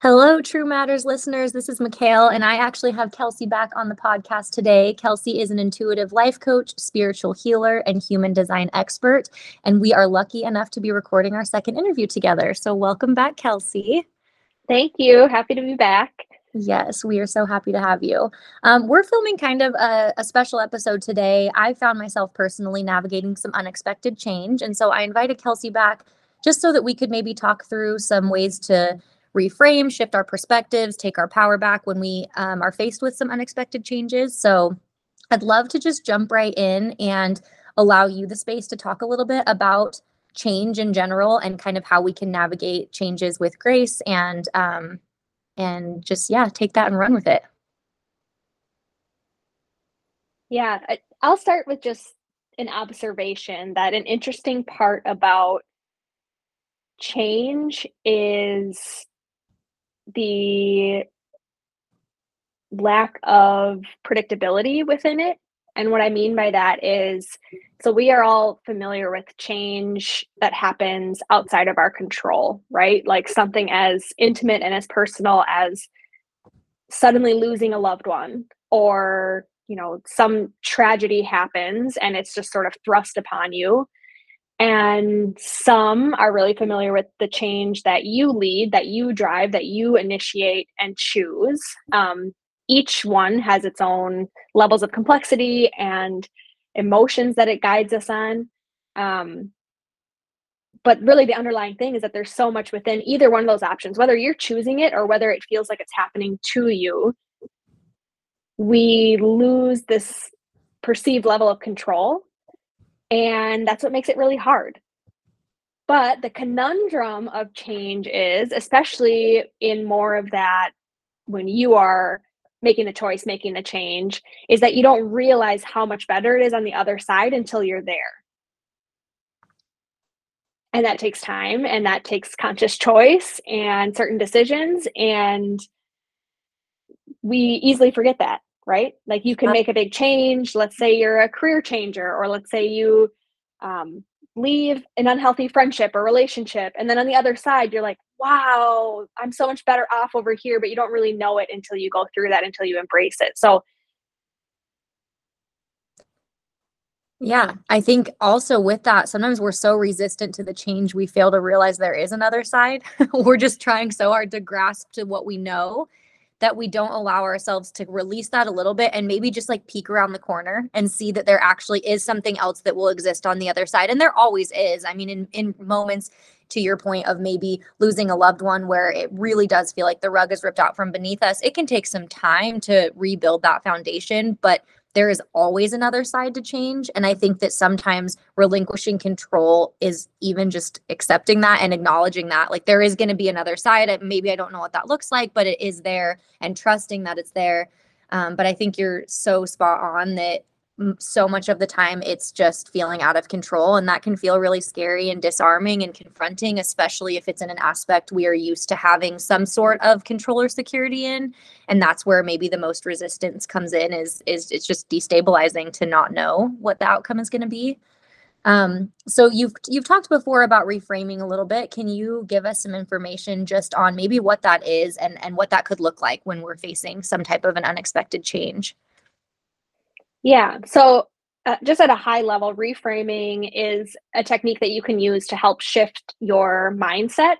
Hello, True Matters listeners. This is Mikhail, and I actually have Kelsey back on the podcast today. Kelsey is an intuitive life coach, spiritual healer, and human design expert. And we are lucky enough to be recording our second interview together. So, welcome back, Kelsey. Thank you. Happy to be back. Yes, we are so happy to have you. Um, we're filming kind of a, a special episode today. I found myself personally navigating some unexpected change. And so I invited Kelsey back just so that we could maybe talk through some ways to reframe, shift our perspectives, take our power back when we um, are faced with some unexpected changes. So I'd love to just jump right in and allow you the space to talk a little bit about change in general and kind of how we can navigate changes with grace and um, and just yeah take that and run with it yeah i'll start with just an observation that an interesting part about change is the lack of predictability within it. And what I mean by that is so we are all familiar with change that happens outside of our control, right? Like something as intimate and as personal as suddenly losing a loved one or you know some tragedy happens and it's just sort of thrust upon you and some are really familiar with the change that you lead, that you drive, that you initiate and choose. Um, each one has its own levels of complexity and emotions that it guides us on. Um, but really, the underlying thing is that there's so much within either one of those options, whether you're choosing it or whether it feels like it's happening to you. We lose this perceived level of control and that's what makes it really hard. But the conundrum of change is, especially in more of that when you are making the choice, making the change, is that you don't realize how much better it is on the other side until you're there. And that takes time and that takes conscious choice and certain decisions. And we easily forget that right? Like you can make a big change. Let's say you're a career changer, or let's say you um, leave an unhealthy friendship or relationship. And then on the other side, you're like, wow, I'm so much better off over here, but you don't really know it until you go through that, until you embrace it. So, yeah, I think also with that, sometimes we're so resistant to the change, we fail to realize there is another side. we're just trying so hard to grasp to what we know that we don't allow ourselves to release that a little bit and maybe just like peek around the corner and see that there actually is something else that will exist on the other side. And there always is. I mean in in moments to your point of maybe losing a loved one where it really does feel like the rug is ripped out from beneath us it can take some time to rebuild that foundation but there is always another side to change. And I think that sometimes relinquishing control is even just accepting that and acknowledging that. Like there is going to be another side. Maybe I don't know what that looks like, but it is there and trusting that it's there. Um, but I think you're so spot on that so much of the time it's just feeling out of control and that can feel really scary and disarming and confronting especially if it's in an aspect we are used to having some sort of control or security in. And that's where maybe the most resistance comes in is is it's just destabilizing to not know what the outcome is going to be. Um, so you've you've talked before about reframing a little bit. Can you give us some information just on maybe what that is and and what that could look like when we're facing some type of an unexpected change yeah. So, uh, just at a high level, reframing is a technique that you can use to help shift your mindset.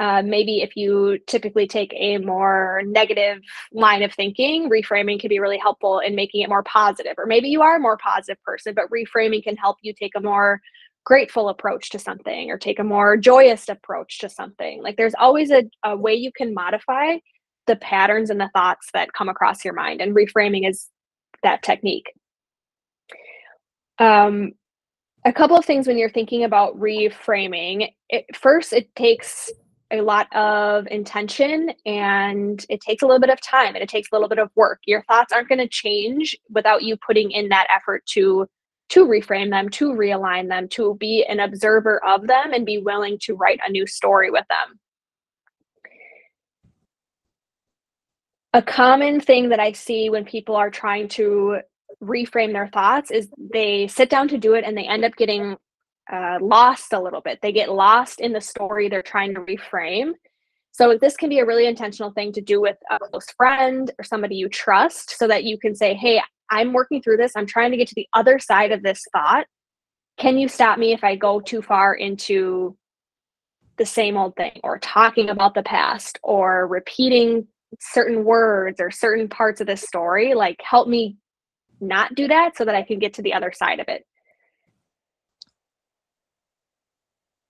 Uh, maybe if you typically take a more negative line of thinking, reframing can be really helpful in making it more positive. Or maybe you are a more positive person, but reframing can help you take a more grateful approach to something or take a more joyous approach to something. Like there's always a, a way you can modify the patterns and the thoughts that come across your mind, and reframing is that technique. Um, a couple of things when you're thinking about reframing. It, first, it takes a lot of intention and it takes a little bit of time and it takes a little bit of work. Your thoughts aren't going to change without you putting in that effort to to reframe them, to realign them, to be an observer of them and be willing to write a new story with them. A common thing that I see when people are trying to reframe their thoughts is they sit down to do it and they end up getting uh, lost a little bit. They get lost in the story they're trying to reframe. So this can be a really intentional thing to do with a close friend or somebody you trust so that you can say, Hey, I'm working through this. I'm trying to get to the other side of this thought. Can you stop me if I go too far into the same old thing or talking about the past or repeating certain words or certain parts of the story? Like, help me not do that so that I can get to the other side of it.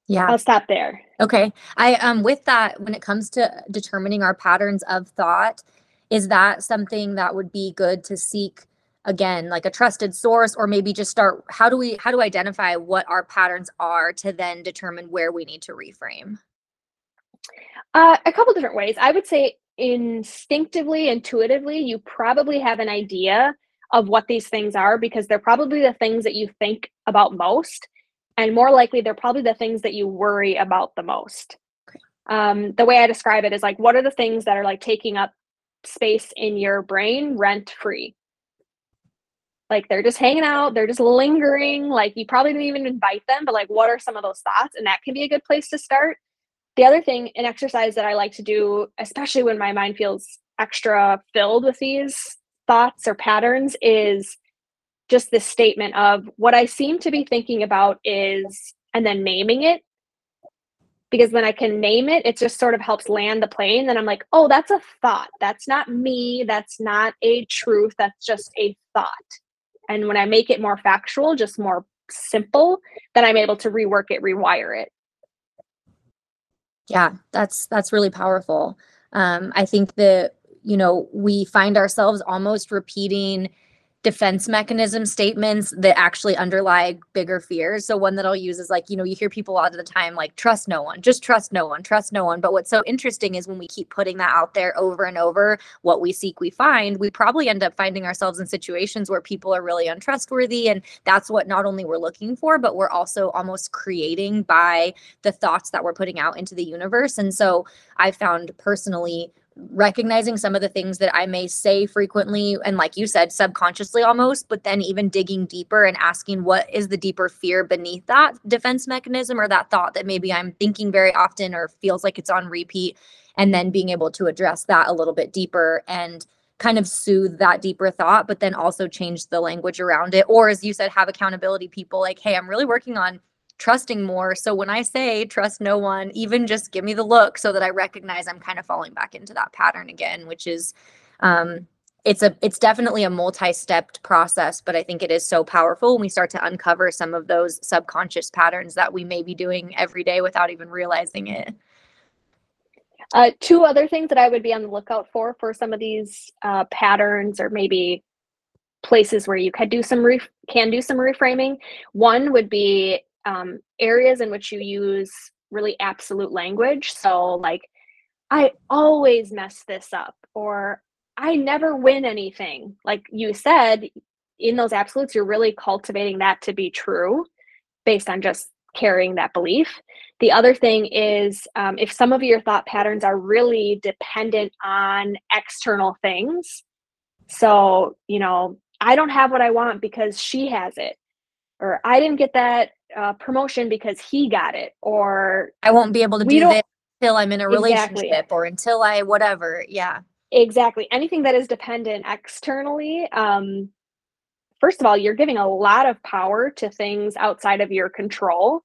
Yeah. I'll stop there. Okay. I um with that when it comes to determining our patterns of thought, is that something that would be good to seek again like a trusted source or maybe just start how do we how do we identify what our patterns are to then determine where we need to reframe? Uh, a couple different ways. I would say instinctively, intuitively, you probably have an idea of what these things are because they're probably the things that you think about most and more likely they're probably the things that you worry about the most. Okay. um, the way i describe it is like what are the things that are like taking up space in your brain rent free like they're just hanging out they're just lingering like you probably didn't even invite them but like what are some of those thoughts? And that can be a good place to start. The other thing an exercise that i like to do especially when my mind feels extra filled with these thoughts or patterns is just this statement of what I seem to be thinking about is, and then naming it. Because when I can name it, it just sort of helps land the plane. Then I'm like, oh, that's a thought. That's not me. That's not a truth. That's just a thought. And when I make it more factual, just more simple, then I'm able to rework it, rewire it. Yeah, that's that's really powerful. Um, I think that you know we find ourselves almost repeating defense mechanism statements that actually underlie bigger fears. So one that I'll use is like, you know, you hear people a lot of the time like trust no one, just trust no one, trust no one. But what's so interesting is when we keep putting that out there over and over, what we seek we find, we probably end up finding ourselves in situations where people are really untrustworthy and that's what not only we're looking for, but we're also almost creating by the thoughts that we're putting out into the universe. And so I found personally recognizing some of the things that I may say frequently and like you said subconsciously almost but then even digging deeper and asking what is the deeper fear beneath that defense mechanism or that thought that maybe I'm thinking very often or feels like it's on repeat and then being able to address that a little bit deeper and kind of soothe that deeper thought but then also change the language around it. Or as you said have accountability people like hey I'm really working on trusting more. So when I say trust no one, even just give me the look so that I recognize I'm kind of falling back into that pattern again, which is um it's a it's definitely a multi-stepped process, but I think it is so powerful when we start to uncover some of those subconscious patterns that we may be doing every day without even realizing it. Uh, two other things that I would be on the lookout for for some of these uh, patterns or maybe places where you can do some ref- can do some reframing. One would be um, areas in which you use really absolute language. So, like, I always mess this up, or I never win anything. Like you said, in those absolutes, you're really cultivating that to be true based on just carrying that belief. The other thing is um, if some of your thought patterns are really dependent on external things. So, you know, I don't have what I want because she has it, or I didn't get that uh, promotion because he got it, or I won't be able to do this until I'm in a relationship exactly. or until I whatever. Yeah. Exactly. Anything that is dependent externally, um, first of all, you're giving a lot of power to things outside of your control,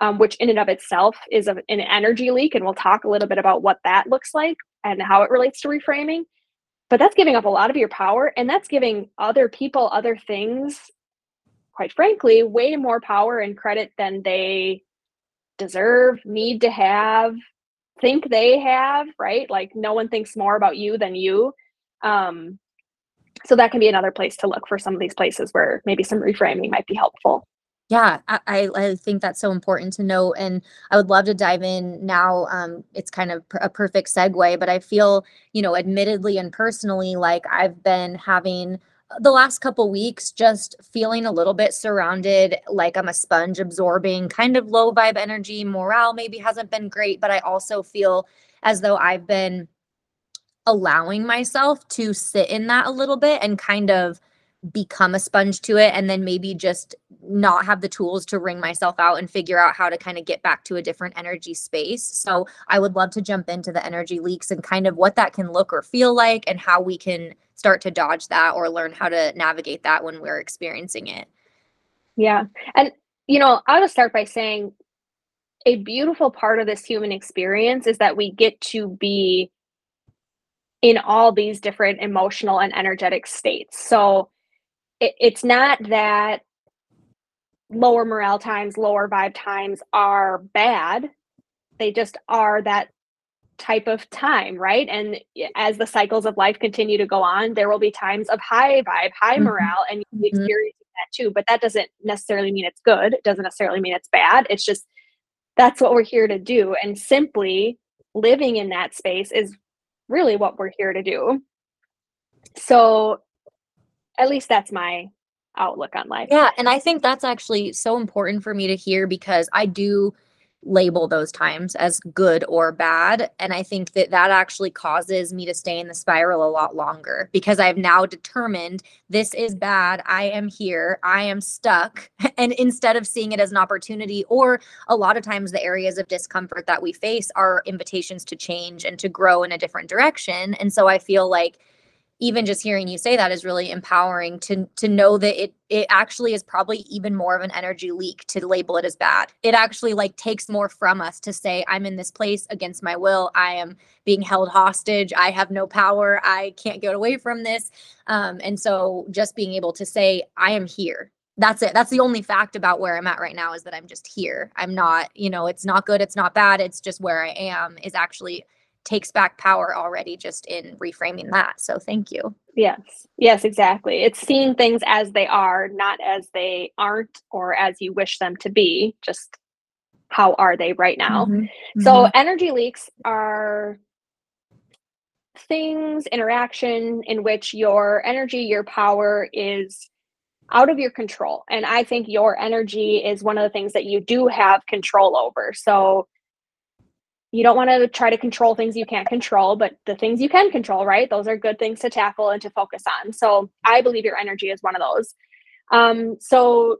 um, which in and of itself is a, an energy leak. And we'll talk a little bit about what that looks like and how it relates to reframing. But that's giving up a lot of your power, and that's giving other people, other things quite frankly, way more power and credit than they deserve, need to have, think they have, right? Like no one thinks more about you than you. Um, so that can be another place to look for some of these places where maybe some reframing might be helpful. Yeah, I, I think that's so important to know. And I would love to dive in now. Um, it's kind of a perfect segue, but I feel, you know, admittedly and personally, like I've been having the last couple weeks just feeling a little bit surrounded like i'm a sponge absorbing kind of low vibe energy. Morale maybe hasn't been great but i also feel as though i've been allowing myself to sit in that a little bit and kind of become a sponge to it and then maybe just not have the tools to wring myself out and figure out how to kind of get back to a different energy space. So I would love to jump into the energy leaks and kind of what that can look or feel like and how we can start to dodge that or learn how to navigate that when we're experiencing it. Yeah. And you know, I'll just start by saying a beautiful part of this human experience is that we get to be in all these different emotional and energetic states. So it, it's not that lower morale times, lower vibe times are bad. They just are that type of time, right? And as the cycles of life continue to go on, there will be times of high vibe, high mm-hmm. morale, and you mm-hmm. experiencing that too. But that doesn't necessarily mean it's good. It doesn't necessarily mean it's bad. It's just that's what we're here to do. And simply living in that space is really what we're here to do. So at least that's my outlook on life. Yeah. And I think that's actually so important for me to hear because I do label those times as good or bad. And I think that that actually causes me to stay in the spiral a lot longer because I've now determined this is bad. I am here. I am stuck. And instead of seeing it as an opportunity, or a lot of times the areas of discomfort that we face are invitations to change and to grow in a different direction. And so I feel like even just hearing you say that is really empowering to to know that it it actually is probably even more of an energy leak to label it as bad. It actually like takes more from us to say I'm in this place against my will. I am being held hostage. I have no power. I can't get away from this. Um, and so just being able to say I am here. That's it. That's the only fact about where I'm at right now is that I'm just here. I'm not, you know, it's not good, it's not bad. It's just where I am is actually takes back power already just in reframing that. So thank you. Yes. Yes, exactly. It's seeing things as they are, not as they aren't or as you wish them to be, just how are they right now. Mm-hmm. So mm-hmm. energy leaks are things, interaction in which your energy, your power is out of your control. And I think your energy is one of the things that you do have control over. So you don't want to try to control things you can't control, but the things you can control, right? Those are good things to tackle and to focus on. So I believe your energy is one of those. Um, so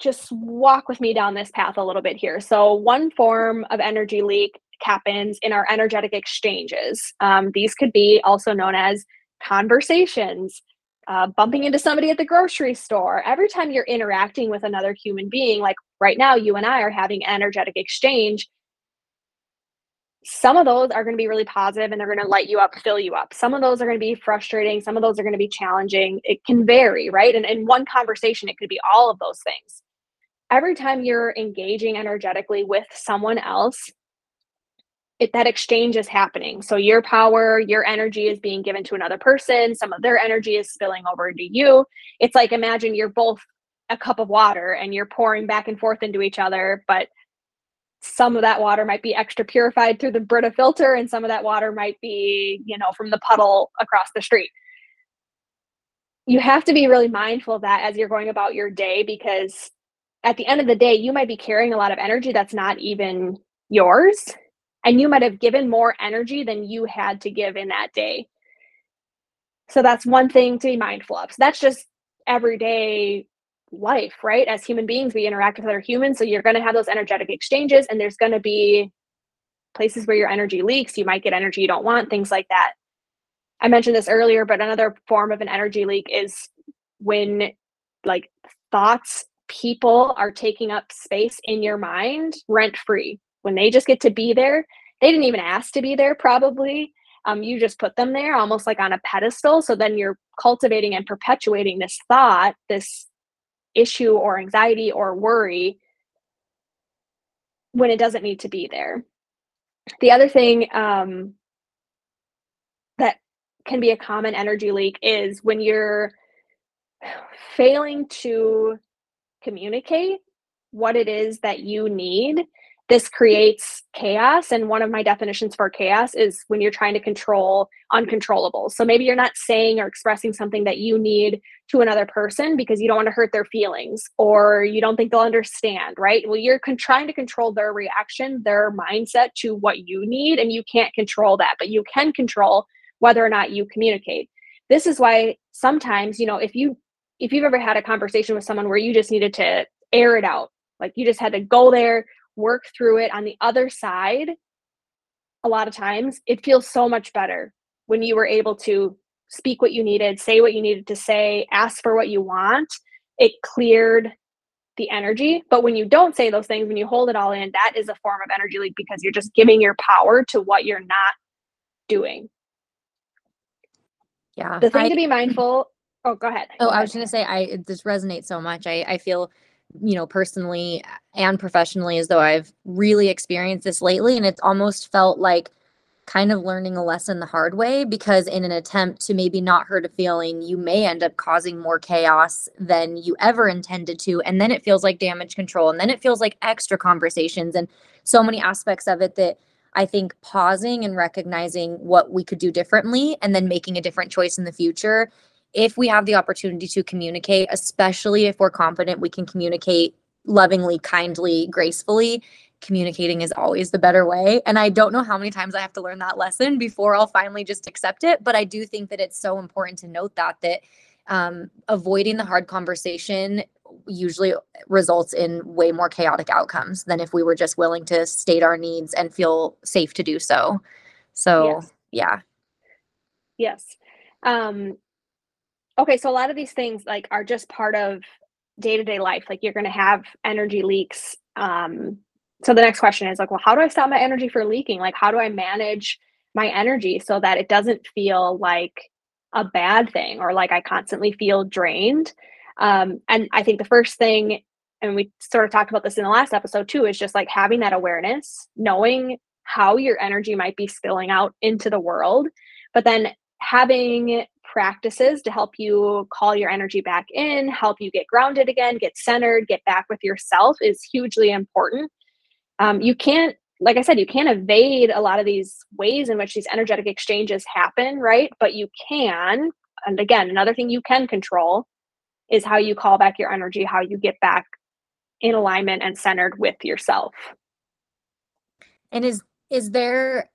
just walk with me down this path a little bit here. So one form of energy leak happens in our energetic exchanges. Um, these could be also known as conversations, uh, bumping into somebody at the grocery store. Every time you're interacting with another human being, like right now, you and I are having energetic exchange some of those are going to be really positive and they're going to light you up, fill you up. Some of those are going to be frustrating. Some of those are going to be challenging. It can vary, right? And in one conversation, it could be all of those things. Every time you're engaging energetically with someone else, it, that exchange is happening. So your power, your energy is being given to another person. Some of their energy is spilling over into you. It's like imagine you're both a cup of water and you're pouring back and forth into each other, but some of that water might be extra purified through the Brita filter, and some of that water might be, you know, from the puddle across the street. You have to be really mindful of that as you're going about your day because at the end of the day, you might be carrying a lot of energy that's not even yours. And you might have given more energy than you had to give in that day. So that's one thing to be mindful of. So that's just everyday life, right? As human beings, we interact with other humans. So you're going to have those energetic exchanges, and there's going to be places where your energy leaks. You might get energy you don't want, things like that. I mentioned this earlier, but another form of an energy leak is when like thoughts, people are taking up space in your mind rent free. When they just get to be there, they didn't even ask to be there, probably. Um, you just put them there almost like on a pedestal. So then you're cultivating and perpetuating this thought, this issue or anxiety or worry when it doesn't need to be there. The other thing um, that can be a common energy leak is when you're failing to communicate what it is that you need this creates chaos. And one of my definitions for chaos is when you're trying to control uncontrollables. So maybe you're not saying or expressing something that you need to another person because you don't want to hurt their feelings or you don't think they'll understand, right? Well, you're con- trying to control their reaction, their mindset to what you need, and you can't control that, but you can control whether or not you communicate. This is why sometimes, you know, if you if you've ever had a conversation with someone where you just needed to air it out, like you just had to go there, work through it on the other side, a lot of times it feels so much better when you were able to speak what you needed, say what you needed to say, ask for what you want. It cleared the energy. But when you don't say those things, when you hold it all in, that is a form of energy leak because you're just giving your power to what you're not doing. Yeah. The thing I- to be mindful. Oh, go ahead. Oh, Go I was gonna say, I this resonates so much. I I feel, you know, personally and professionally as though I've really experienced this lately, and it's almost felt like kind of learning a lesson the hard way because in an attempt to maybe not hurt a feeling, you may end up causing more chaos than you ever intended to, and then it feels like damage control, and then it feels like extra conversations and so many aspects of it that I think pausing and recognizing what we could do differently and then making a different choice in the future if we have the opportunity to communicate, especially if we're confident we can communicate lovingly, kindly, gracefully, communicating is always the better way. And I don't know how many times I have to learn that lesson before I'll finally just accept it. But I do think that it's so important to note that that um, avoiding the hard conversation usually results in way more chaotic outcomes than if we were just willing to state our needs and feel safe to do so. So Yes. yeah. Yes. Um, okay, so a lot of these things like are just part of day-to-day life. Like you're going to have energy leaks. Um, so the next question is like, well, how do I stop my energy from leaking? Like, how do I manage my energy so that it doesn't feel like a bad thing or like I constantly feel drained? Um, and I think the first thing, and we sort of talked about this in the last episode too, is just like having that awareness, knowing how your energy might be spilling out into the world, but then having practices to help you call your energy back in, help you get grounded again, get centered, get back with yourself is hugely important. Um, you can't, like I said, you can't evade a lot of these ways in which these energetic exchanges happen, right? But you can, and again, another thing you can control is how you call back your energy, how you get back in alignment and centered with yourself. And is is there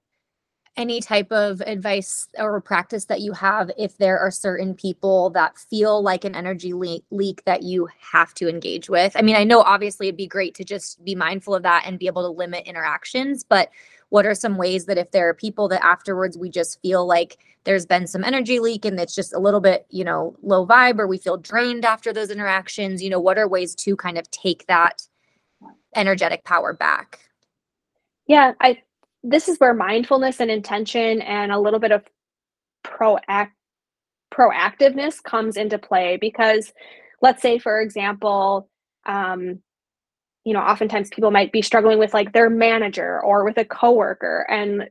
any type of advice or practice that you have if there are certain people that feel like an energy le- leak that you have to engage with? I mean, I know obviously it'd be great to just be mindful of that and be able to limit interactions, but what are some ways that if there are people that afterwards we just feel like there's been some energy leak and it's just a little bit, you know, low vibe or we feel drained after those interactions, you know, what are ways to kind of take that energetic power back? Yeah, I this is where mindfulness and intention and a little bit of proact proactiveness comes into play because let's say for example um, you know oftentimes people might be struggling with like their manager or with a coworker and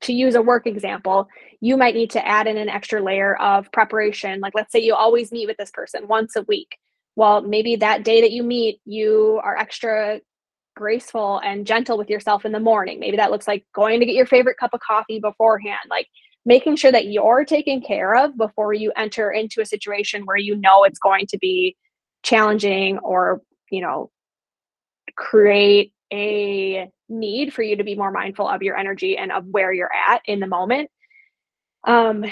to use a work example you might need to add in an extra layer of preparation. Like let's say you always meet with this person once a week. Well maybe that day that you meet you are extra graceful and gentle with yourself in the morning. Maybe that looks like going to get your favorite cup of coffee beforehand, like making sure that you're taken care of before you enter into a situation where you know it's going to be challenging or, you know, create a need for you to be more mindful of your energy and of where you're at in the moment. Um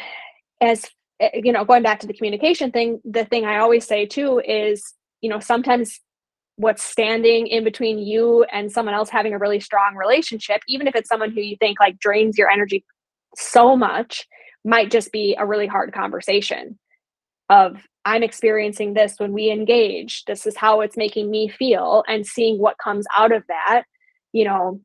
as eh, you know, going back to the communication thing, the thing I always say too is, you know, sometimes what's standing in between you and someone else having a really strong relationship, even if it's someone who you think like drains your energy so much, might just be a really hard conversation of I'm experiencing this when we engage. This is how it's making me feel and seeing what comes out of that. You know,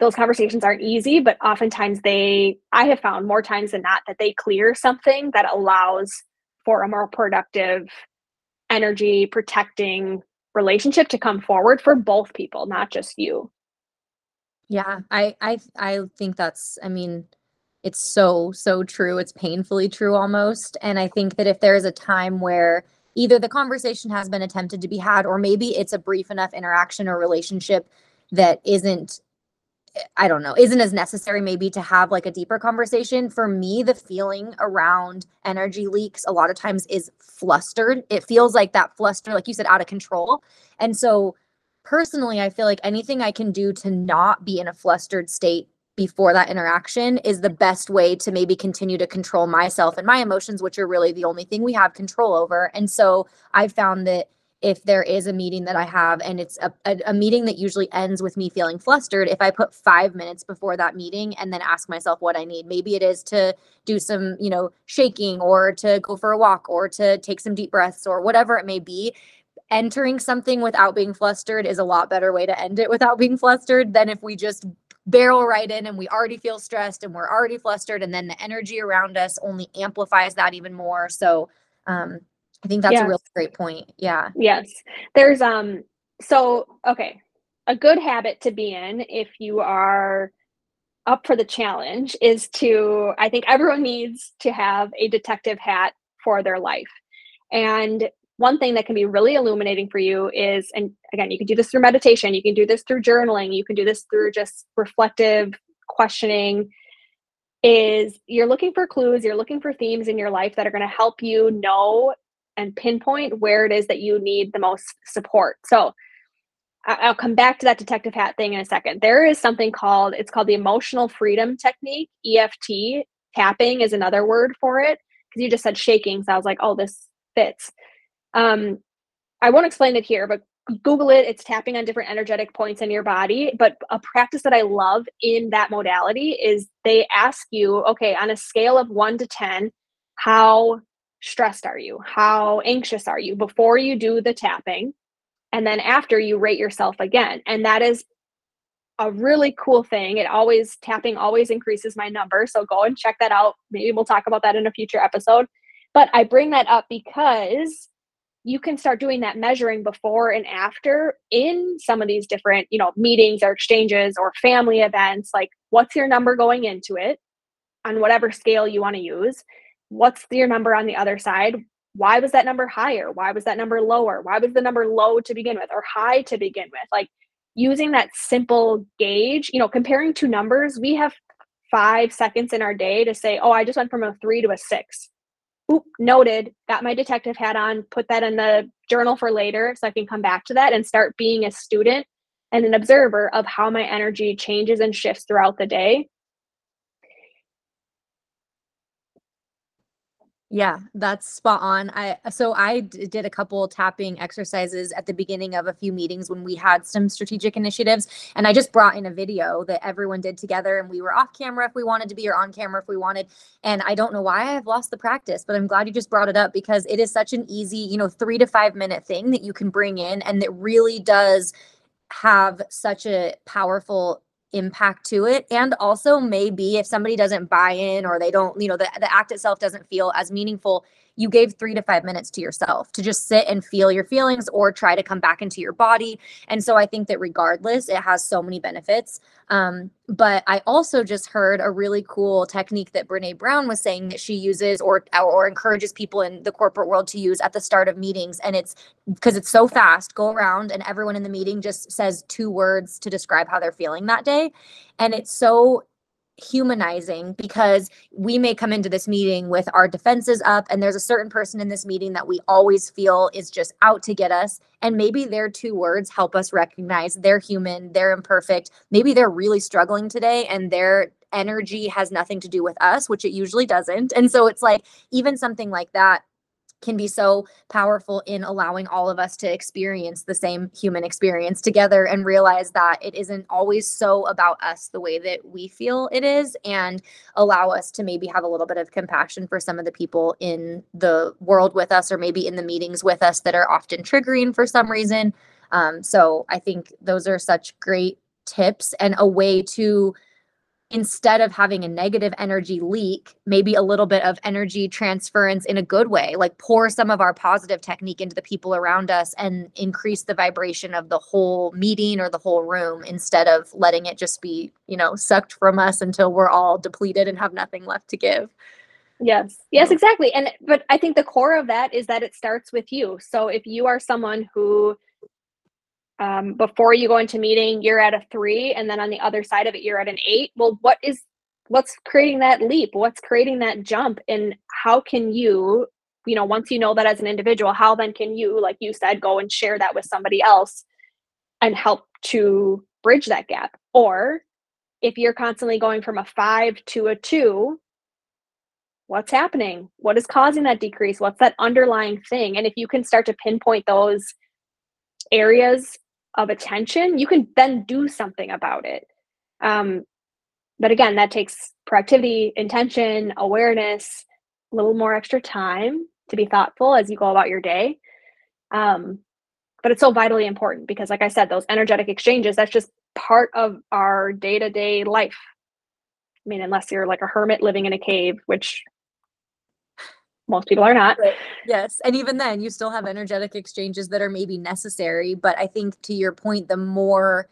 those conversations aren't easy, but oftentimes they, I have found more times than not that they clear something that allows for a more productive, energy protecting relationship to come forward for both people, not just you. Yeah, I I I think that's I mean, it's so so true. It's painfully true almost. And I think that if there is a time where either the conversation has been attempted to be had or maybe it's a brief enough interaction or relationship that isn't I don't know, isn't as necessary maybe to have like a deeper conversation. For me, the feeling around energy leaks a lot of times is flustered. It feels like that fluster, like you said, out of control. And so personally, I feel like anything I can do to not be in a flustered state before that interaction is the best way to maybe continue to control myself and my emotions, which are really the only thing we have control over. And so I found that if there is a meeting that I have and it's a, a, a, meeting that usually ends with me feeling flustered, if I put five minutes before that meeting and then ask myself what I need, maybe it is to do some, you know, shaking or to go for a walk or to take some deep breaths or whatever it may be. Entering something without being flustered is a lot better way to end it without being flustered than if we just barrel right in and we already feel stressed and we're already flustered and then the energy around us only amplifies that even more. So, um, I think that's yes. a really great point. Yeah. Yes. There's um so okay. A good habit to be in if you are up for the challenge is to I think everyone needs to have a detective hat for their life. And one thing that can be really illuminating for you is and again you can do this through meditation, you can do this through journaling, you can do this through just reflective questioning is you're looking for clues, you're looking for themes in your life that are going to help you know and pinpoint where it is that you need the most support. So I'll come back to that detective hat thing in a second. There is something called it's called the emotional freedom technique, EFT. Tapping is another word for it because you just said shaking, so I was like, oh, this fits. Um, I won't explain it here, but Google it. It's tapping on different energetic points in your body. But a practice that I love in that modality is they ask you, okay, on a scale of one to 10, how stressed are you? How anxious are you before you do the tapping? And then after you rate yourself again. And that is a really cool thing. It always, tapping always increases my number. So go and check that out. Maybe we'll talk about that in a future episode. But I bring that up because you can start doing that measuring before and after in some of these different you know meetings or exchanges or family events like what's your number going into it on whatever scale you want to use what's your number on the other side? Why was that number higher? Why was that number lower? Why was the number low to begin with or high to begin with? Like using that simple gauge, you know, comparing two numbers, we have five seconds in our day to say, oh, I just went from a three to a six. Oop, noted, got my detective hat on, put that in the journal for later so I can come back to that and start being a student and an observer of how my energy changes and shifts throughout the day Yeah, that's spot on. I so I d- did a couple tapping exercises at the beginning of a few meetings when we had some strategic initiatives and I just brought in a video that everyone did together and we were off camera if we wanted to be or on camera if we wanted. And I don't know why I've lost the practice, but I'm glad you just brought it up because it is such an easy, you know, 3 to 5 minute thing that you can bring in and that really does have such a powerful impact to it. And also maybe if somebody doesn't buy in or they don't you know the, the act itself doesn't feel as meaningful you gave three to five minutes to yourself to just sit and feel your feelings or try to come back into your body. And so I think that regardless, it has so many benefits. Um, but I also just heard a really cool technique that Brene Brown was saying that she uses or or encourages people in the corporate world to use at the start of meetings. And it's because it's so fast, go around and everyone in the meeting just says two words to describe how they're feeling that day. And it's so humanizing because we may come into this meeting with our defenses up and there's a certain person in this meeting that we always feel is just out to get us and maybe their two words help us recognize they're human they're imperfect maybe they're really struggling today and their energy has nothing to do with us which it usually doesn't and so it's like even something like that can be so powerful in allowing all of us to experience the same human experience together and realize that it isn't always so about us the way that we feel it is and allow us to maybe have a little bit of compassion for some of the people in the world with us or maybe in the meetings with us that are often triggering for some reason. Um, so I think those are such great tips and a way to instead of having a negative energy leak, maybe a little bit of energy transference in a good way, like pour some of our positive technique into the people around us and increase the vibration of the whole meeting or the whole room instead of letting it just be, you know, sucked from us until we're all depleted and have nothing left to give. Yes. Yes, exactly. And but I think the core of that is that it starts with you. So if you are someone who um, before you go into meeting you're at a three and then on the other side of it you're at an eight well what is what's creating that leap what's creating that jump and how can you you know once you know that as an individual how then can you like you said go and share that with somebody else and help to bridge that gap or if you're constantly going from a five to a two, what's happening? What is causing that decrease? What's that underlying thing? And if you can start to pinpoint those areas of attention, you can then do something about it. Um, but again, that takes proactivity, intention, awareness, a little more extra time to be thoughtful as you go about your day. Um, but it's so vitally important because, like I said, those energetic exchanges, that's just part of our day to day life. I mean, unless you're like a hermit living in a cave, which most people are not. Right. Yes. And even then, you still have energetic exchanges that are maybe necessary. But I think to your point, the more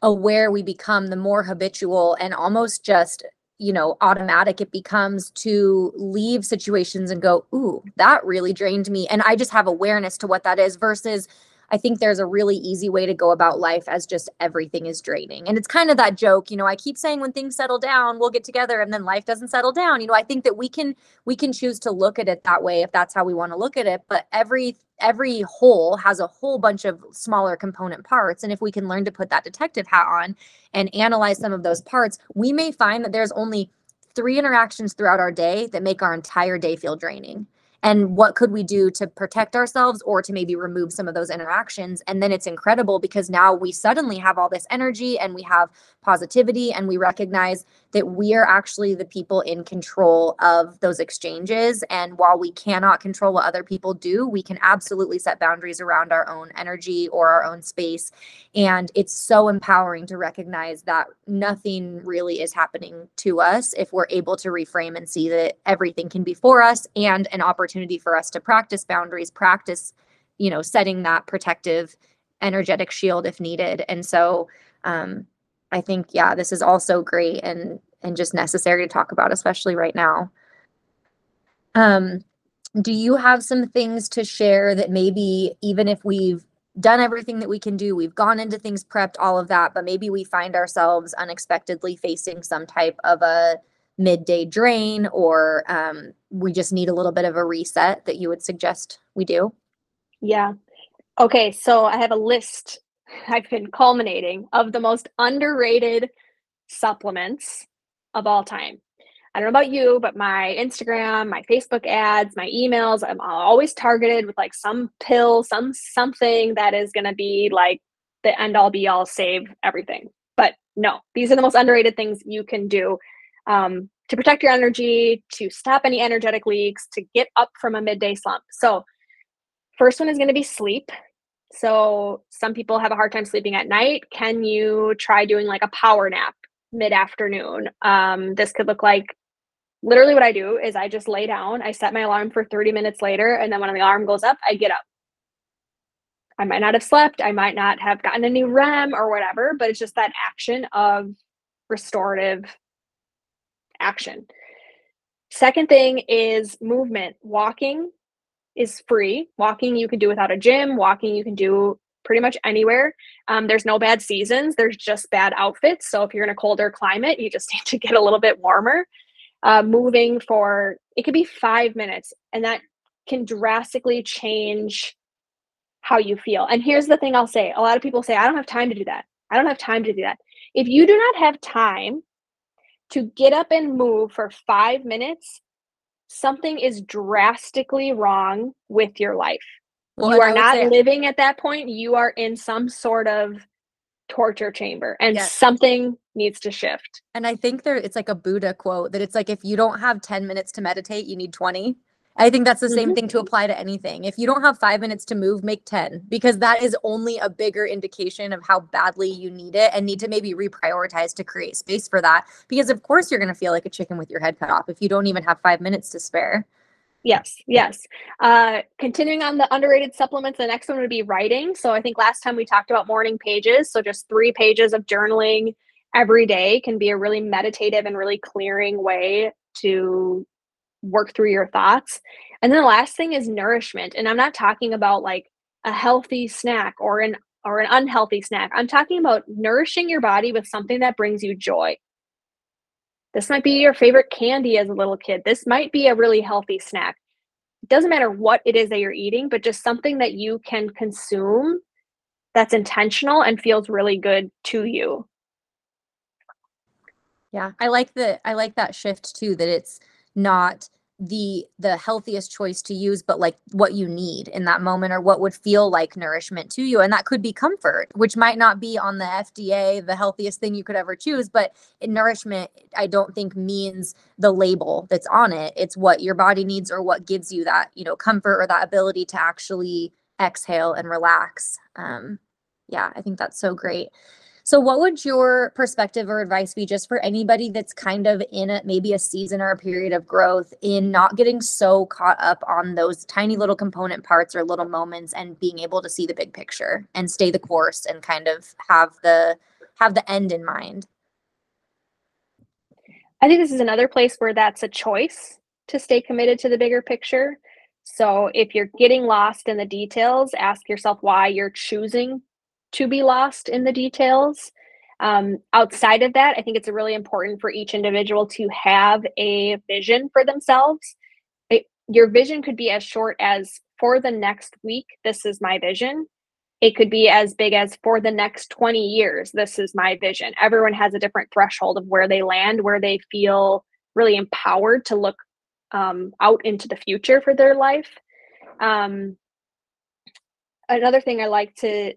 aware we become, the more habitual and almost just, you know, automatic it becomes to leave situations and go, ooh, that really drained me. And I just have awareness to what that is versus I think there's a really easy way to go about life as just everything is draining. And it's kind of that joke, you know, I keep saying when things settle down, we'll get together and then life doesn't settle down. You know, I think that we can we can choose to look at it that way if that's how we want to look at it, but every every whole has a whole bunch of smaller component parts and if we can learn to put that detective hat on and analyze some of those parts, we may find that there's only three interactions throughout our day that make our entire day feel draining and what could we do to protect ourselves or to maybe remove some of those interactions? And then it's incredible because now we suddenly have all this energy and we have positivity and we recognize that we are actually the people in control of those exchanges. And while we cannot control what other people do we can absolutely set boundaries around our own energy or our own space. And it's so empowering to recognize that nothing really is happening to us if we're able to reframe and see that everything can be for us and an opportunity for us to practice boundaries, practice, you know, setting that protective energetic shield if needed. And so um, I think, yeah, this is also great and and just necessary to talk about, especially right now. Um, do you have some things to share that maybe even if we've done everything that we can do. We've gone into things prepped, all of that, but maybe we find ourselves unexpectedly facing some type of a midday drain or um, we just need a little bit of a reset that you would suggest we do? Yeah. Okay. So I have a list I've been culminating of the most underrated supplements of all time. I don't know about you, but my Instagram, my Facebook ads, my emails, I'm always targeted with like some pill, some something that is going to be like the end all be all save everything. But no, these are the most underrated things you can do um, to protect your energy, to stop any energetic leaks, to get up from a midday slump. So, first one is going to be sleep. So, some people have a hard time sleeping at night. Can you try doing like a power nap mid afternoon? Um, this could look like literally what I do is I just lay down, I set my alarm for 30 minutes later, and then when the alarm goes up, I get up. I might not have slept, I might not have gotten a new REM or whatever, but it's just that action of restorative action. Second thing is movement. Walking is free. Walking you can do without a gym, walking you can do pretty much anywhere. Um, there's no bad seasons, there's just bad outfits. So if you're in a colder climate, you just need to get a little bit warmer uh, moving for it could be five minutes and that can drastically change how you feel and here's the thing i'll say a lot of people say i don't have time to do that i don't have time to do that if you do not have time to get up and move for five minutes something is drastically wrong with your life well, you are not say- living at that point you are in some sort of torture chamber and yes. something needs to shift. And I think there it's like a Buddha quote that it's like if you don't have 10 minutes to meditate, you need 20. I think that's the same mm-hmm. thing to apply to anything. If you don't have 5 minutes to move, make 10 because that is only a bigger indication of how badly you need it and need to maybe reprioritize to create space for that because of course you're going to feel like a chicken with your head cut off if you don't even have 5 minutes to spare. Yes, yes. Uh, continuing on the underrated supplements, the next one would be writing. So I think last time we talked about morning pages. So just three pages of journaling every day can be a really meditative and really clearing way to work through your thoughts. And then the last thing is nourishment. And I'm not talking about like a healthy snack or an or an unhealthy snack. I'm talking about nourishing your body with something that brings you joy. This might be your favorite candy as a little kid. This might be a really healthy snack. It doesn't matter what it is that you're eating, but just something that you can consume that's intentional and feels really good to you. Yeah, I like the I like that shift too that it's not the the healthiest choice to use but like what you need in that moment or what would feel like nourishment to you and that could be comfort which might not be on the FDA the healthiest thing you could ever choose but nourishment I don't think means the label that's on it. It's what your body needs or what gives you that you know comfort or that ability to actually exhale and relax. Um yeah I think that's so great so, what would your perspective or advice be just for anybody that's kind of in a maybe a season or a period of growth in not getting so caught up on those tiny little component parts or little moments and being able to see the big picture and stay the course and kind of have the have the end in mind? I think this is another place where that's a choice to stay committed to the bigger picture. So if you're getting lost in the details, ask yourself why you're choosing to be lost in the details. Um, outside of that, I think it's really important for each individual to have a vision for themselves. It, your vision could be as short as for the next week, this is my vision. It could be as big as for the next 20 years, this is my vision. Everyone has a different threshold of where they land, where they feel really empowered to look um, out into the future for their life. Um, another thing I like to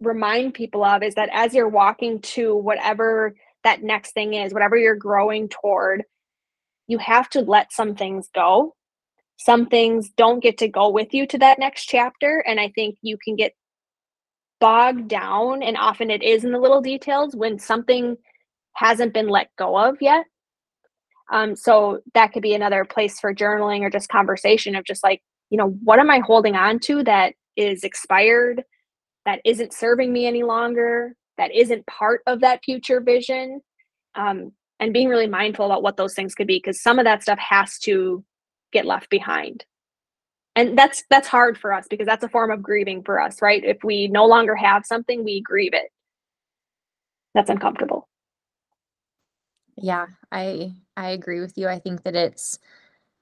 remind people of is that as you're walking to whatever that next thing is, whatever you're growing toward, you have to let some things go. Some things don't get to go with you to that next chapter. And I think you can get bogged down, and often it is in the little details when something hasn't been let go of yet. Um, so that could be another place for journaling or just conversation of just like, you know, what am I holding on to that is expired? That isn't serving me any longer, that isn't part of that future vision. Um, and being really mindful about what those things could be because some of that stuff has to get left behind. And that's that's hard for us because that's a form of grieving for us right? If we no longer have something we grieve it. That's uncomfortable. Yeah i i agree with you. I think that it's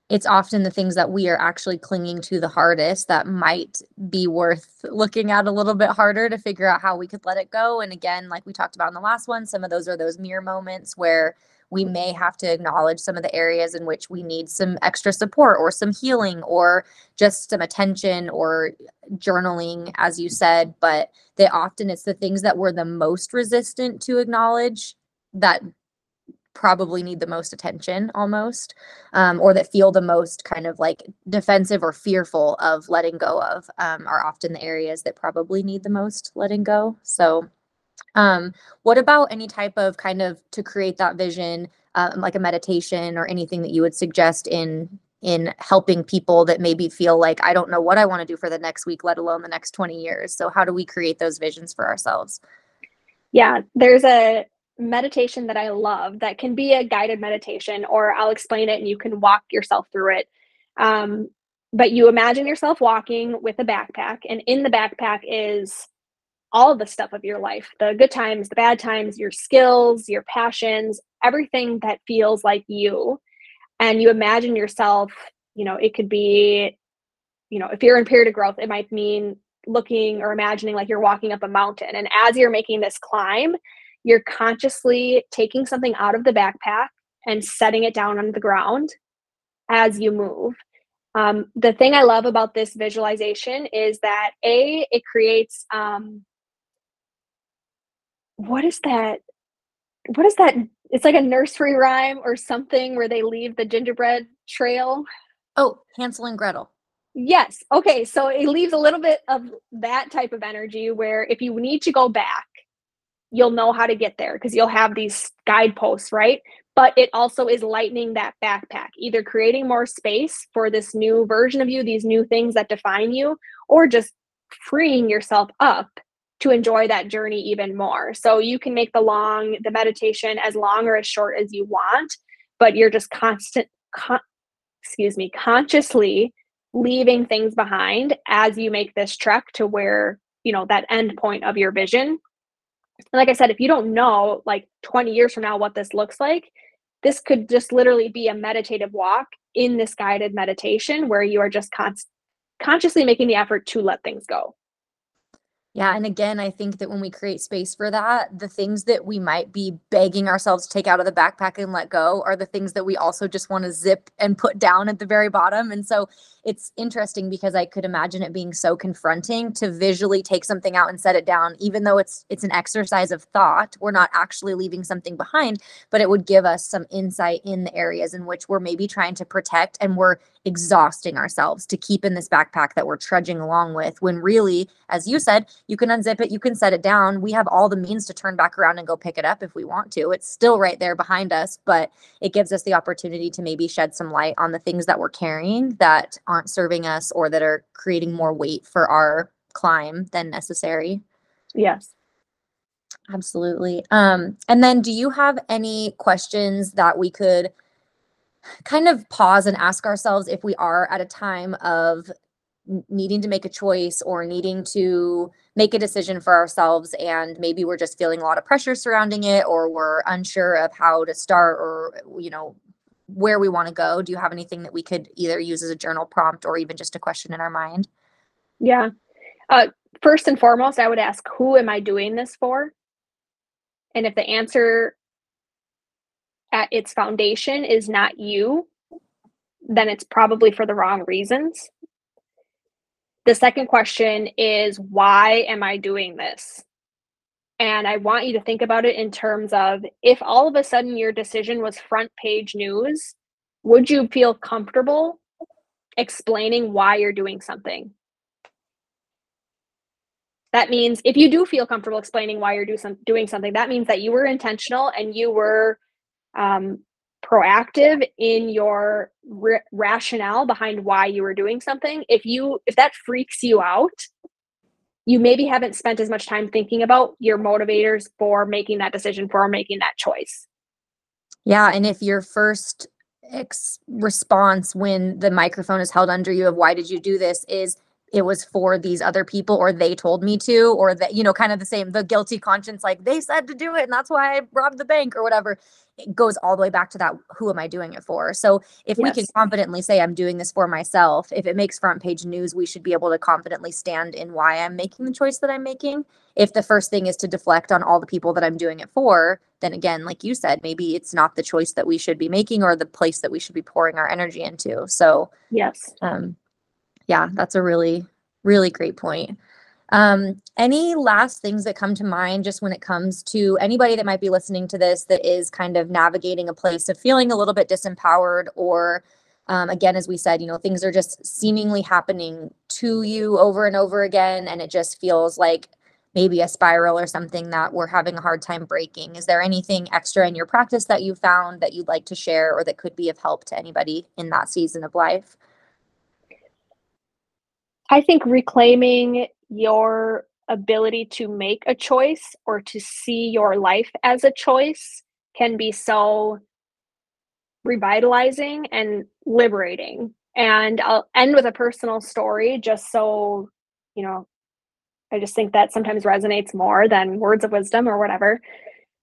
it's often the things that we are actually clinging to the hardest that might be worth looking at a little bit harder to figure out how we could let it go. And again, like we talked about in the last one, some of those are those mirror moments where we may have to acknowledge some of the areas in which we need some extra support or some healing or just some attention or journaling, as you said. But that often it's the things that we're the most resistant to acknowledge that probably need the most attention almost um, or that feel the most kind of like defensive or fearful of letting go of um, are often the areas that probably need the most letting go. So um, what about any type of kind of to create that vision um, like a meditation or anything that you would suggest in in helping people that maybe feel like i don't know what i want to do for the next week let alone the next 20 years. So how do we create those visions for ourselves? Yeah there's a meditation that I love that can be a guided meditation, or I'll explain it and you can walk yourself through it. Um, but you imagine yourself walking with a backpack, and in the backpack is all the stuff of your life the good times, the bad times, your skills, your passions, everything that feels like you. And you imagine yourself, you know, it could be, you know, if you're in period of growth, it might mean looking or imagining like you're walking up a mountain. And as you're making this climb, you're consciously taking something out of the backpack and setting it down on the ground as you move. Um, the thing I love about this visualization is that A, it creates um, what is that? What is that? It's like a nursery rhyme or something where they leave the gingerbread trail. Oh, Hansel and Gretel. Yes. Okay. So it leaves a little bit of that type of energy where if you need to go back, you'll know how to get there because you'll have these guideposts, right? But it also is lightening that backpack, either creating more space for this new version of you, these new things that define you, or just freeing yourself up to enjoy that journey even more. So you can make the long, the meditation as long or as short as you want, but you're just constant, con- excuse me, consciously leaving things behind as you make this trek to where, you know, that end point of your vision and like I said, if you don't know like 20 years from now what this looks like, this could just literally be a meditative walk in this guided meditation where you are just con- consciously making the effort to let things go. Yeah. And again, I think that when we create space for that, the things that we might be begging ourselves to take out of the backpack and let go are the things that we also just want to zip and put down at the very bottom. And so it's interesting because I could imagine it being so confronting to visually take something out and set it down, even though it's it's an exercise of thought. We're not actually leaving something behind, but it would give us some insight in the areas in which we're maybe trying to protect and we're exhausting ourselves to keep in this backpack that we're trudging along with when really, as you said, you can unzip it, you can set it down. We have all the means to turn back around and go pick it up if we want to. It's still right there behind us, but it gives us the opportunity to maybe shed some light on the things that we're carrying that aren't serving us or that are creating more weight for our climb than necessary. Yes. Absolutely. Um, and then do you have any questions that we could kind of pause and ask ourselves if we are at a time of needing to make a choice or needing to make a decision for ourselves and maybe we're just feeling a lot of pressure surrounding it or we're unsure of how to start or you know where we want to go. Do you have anything that we could either use as a journal prompt or even just a question in our mind? Yeah. Uh, first and foremost i would ask who am i doing this for? And if the answer at its foundation is not you then it's probably for the wrong reasons. The second question is why am I doing this? And I want you to think about it in terms of if all of a sudden your decision was front page news, would you feel comfortable explaining why you're doing something? That means if you do feel comfortable explaining why you're do some, doing something, that means that you were intentional and you were um, proactive in your r- rationale behind why you were doing something if you if that freaks you out you maybe haven't spent as much time thinking about your motivators for making that decision for making that choice. Yeah and if your first ex- response when the microphone is held under you of why did you do this? is it was for these other people or they told me to or that you know kind of the same the guilty conscience like they said to do it and that's why I robbed the bank or whatever. It goes all the way back to that who am I doing it for? So if yes. we can confidently say I'm doing this for myself if it makes front page news we should be able to confidently stand in why I'm making the choice that I'm making. If the first thing is to deflect on all the people that I'm doing it for then again like you said maybe it's not the choice that we should be making or the place that we should be pouring our energy into. So yes. um yeah, that's a really, really great point. Um, any last things that come to mind just when it comes to anybody that might be listening to this that is kind of navigating a place of feeling a little bit disempowered or um, again, as we said, you know, things are just seemingly happening to you over and over again, and it just feels like maybe a spiral or something that we're having a hard time breaking. Is there anything extra in your practice that you found that you'd like to share or that could be of help to anybody in that season of life? I think reclaiming your ability to make a choice or to see your life as a choice can be so revitalizing and liberating. And I'll end with a personal story just so, you know, I just think that sometimes resonates more than words of wisdom or whatever.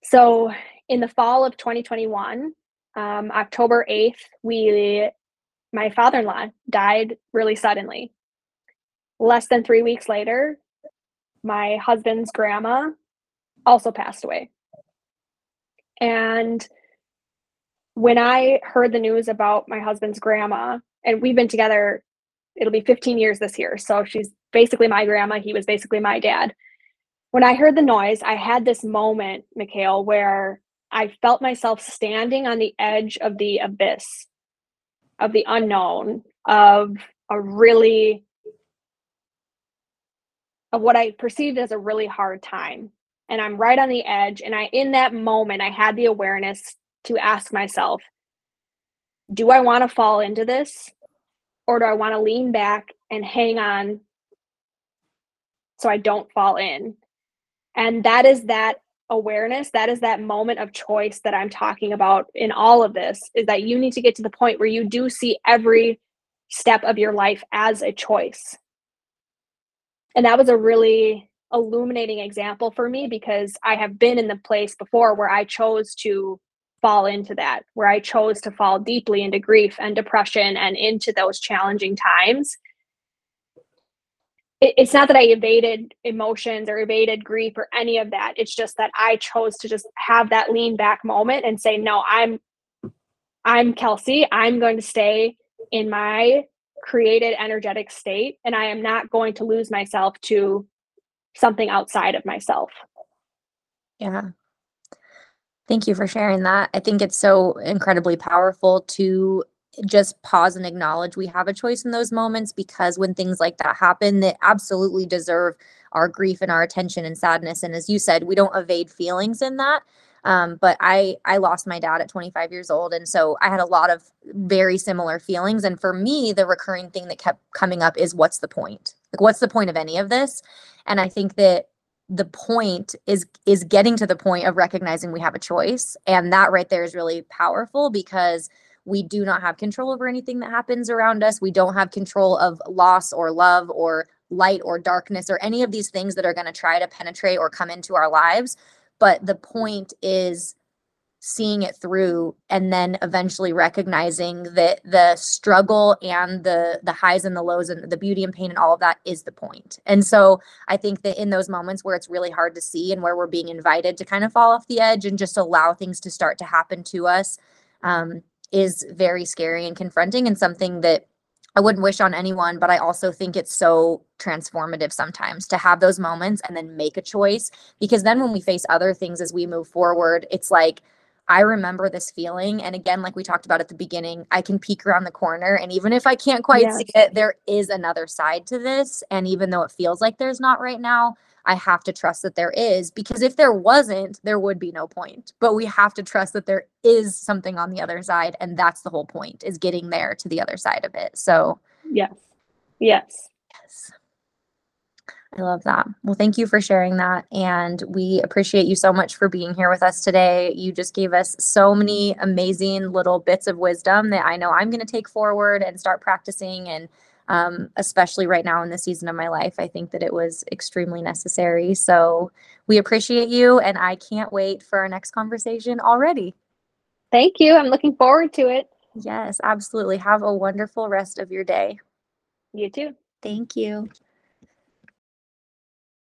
So, in the fall of 2021, um, October 8th, we, my father in law died really suddenly less than three weeks later, my husband's grandma also passed away. And when I heard the news about my husband's grandma, and we've been together, it'll be 15 years this year. So she's basically my grandma. He was basically my dad. When I heard the noise, I had this moment, Mikhail, where I felt myself standing on the edge of the abyss, of the unknown, of a really of what I perceived as a really hard time. And I'm right on the edge. And I, in that moment, I had the awareness to ask myself, do I want to fall into this? Or do I want to lean back and hang on so I don't fall in? And that is that awareness that is that moment of choice that i'm talking about in all of this is that you need to get to the point where you do see every step of your life as a choice and that was a really illuminating example for me because I have been in the place before where I chose to fall into that, where I chose to fall deeply into grief and depression and into those challenging times. it, it's not that I evaded emotions or evaded grief or any of that. It's just that I chose to just have that lean back moment and say, no, I'm I'm Kelsey. I'm going to stay in my created energetic state and I am not going to lose myself to something outside of myself. Yeah. Thank you for sharing that. I think it's so incredibly powerful to just pause and acknowledge we have a choice in those moments because when things like that happen, they absolutely deserve our grief and our attention and sadness. And as you said, we don't evade feelings in that. Um, but I I lost my dad at 25 years old, and so I had a lot of very similar feelings. And for me, the recurring thing that kept coming up is what's the point? Like, what's the point of any of this? And I think that the point is is getting to the point of recognizing we have a choice, and that right there is really powerful because we do not have control over anything that happens around us. We don't have control of loss or love or light or darkness or any of these things that are going to try to penetrate or come into our lives. But the point is seeing it through and then eventually recognizing that the struggle and the the highs and the lows and the beauty and pain and all of that is the point. And so I think that in those moments where it's really hard to see and where we're being invited to kind of fall off the edge and just allow things to start to happen to us um, is very scary and confronting and something that I wouldn't wish on anyone, but I also think it's so transformative sometimes to have those moments and then make a choice. Because then when we face other things as we move forward, it's like, I remember this feeling. And again, like we talked about at the beginning, I can peek around the corner. And even if I can't quite Yes. see it, there is another side to this. And even though it feels like there's not right now, I have to trust that there is because if there wasn't, there would be no point. But we have to trust that there is something on the other side. And that's the whole point is getting there to the other side of it. So, Yes. Yes. yes. I love that. Well, thank you for sharing that. And we appreciate you so much for being here with us today. You just gave us so many amazing little bits of wisdom that I know I'm going to take forward and start practicing. And um, especially right now in the season of my life, I think that it was extremely necessary. So we appreciate you. And I can't wait for our next conversation already. Thank you. I'm looking forward to it. Yes, absolutely. Have a wonderful rest of your day. You too. Thank you.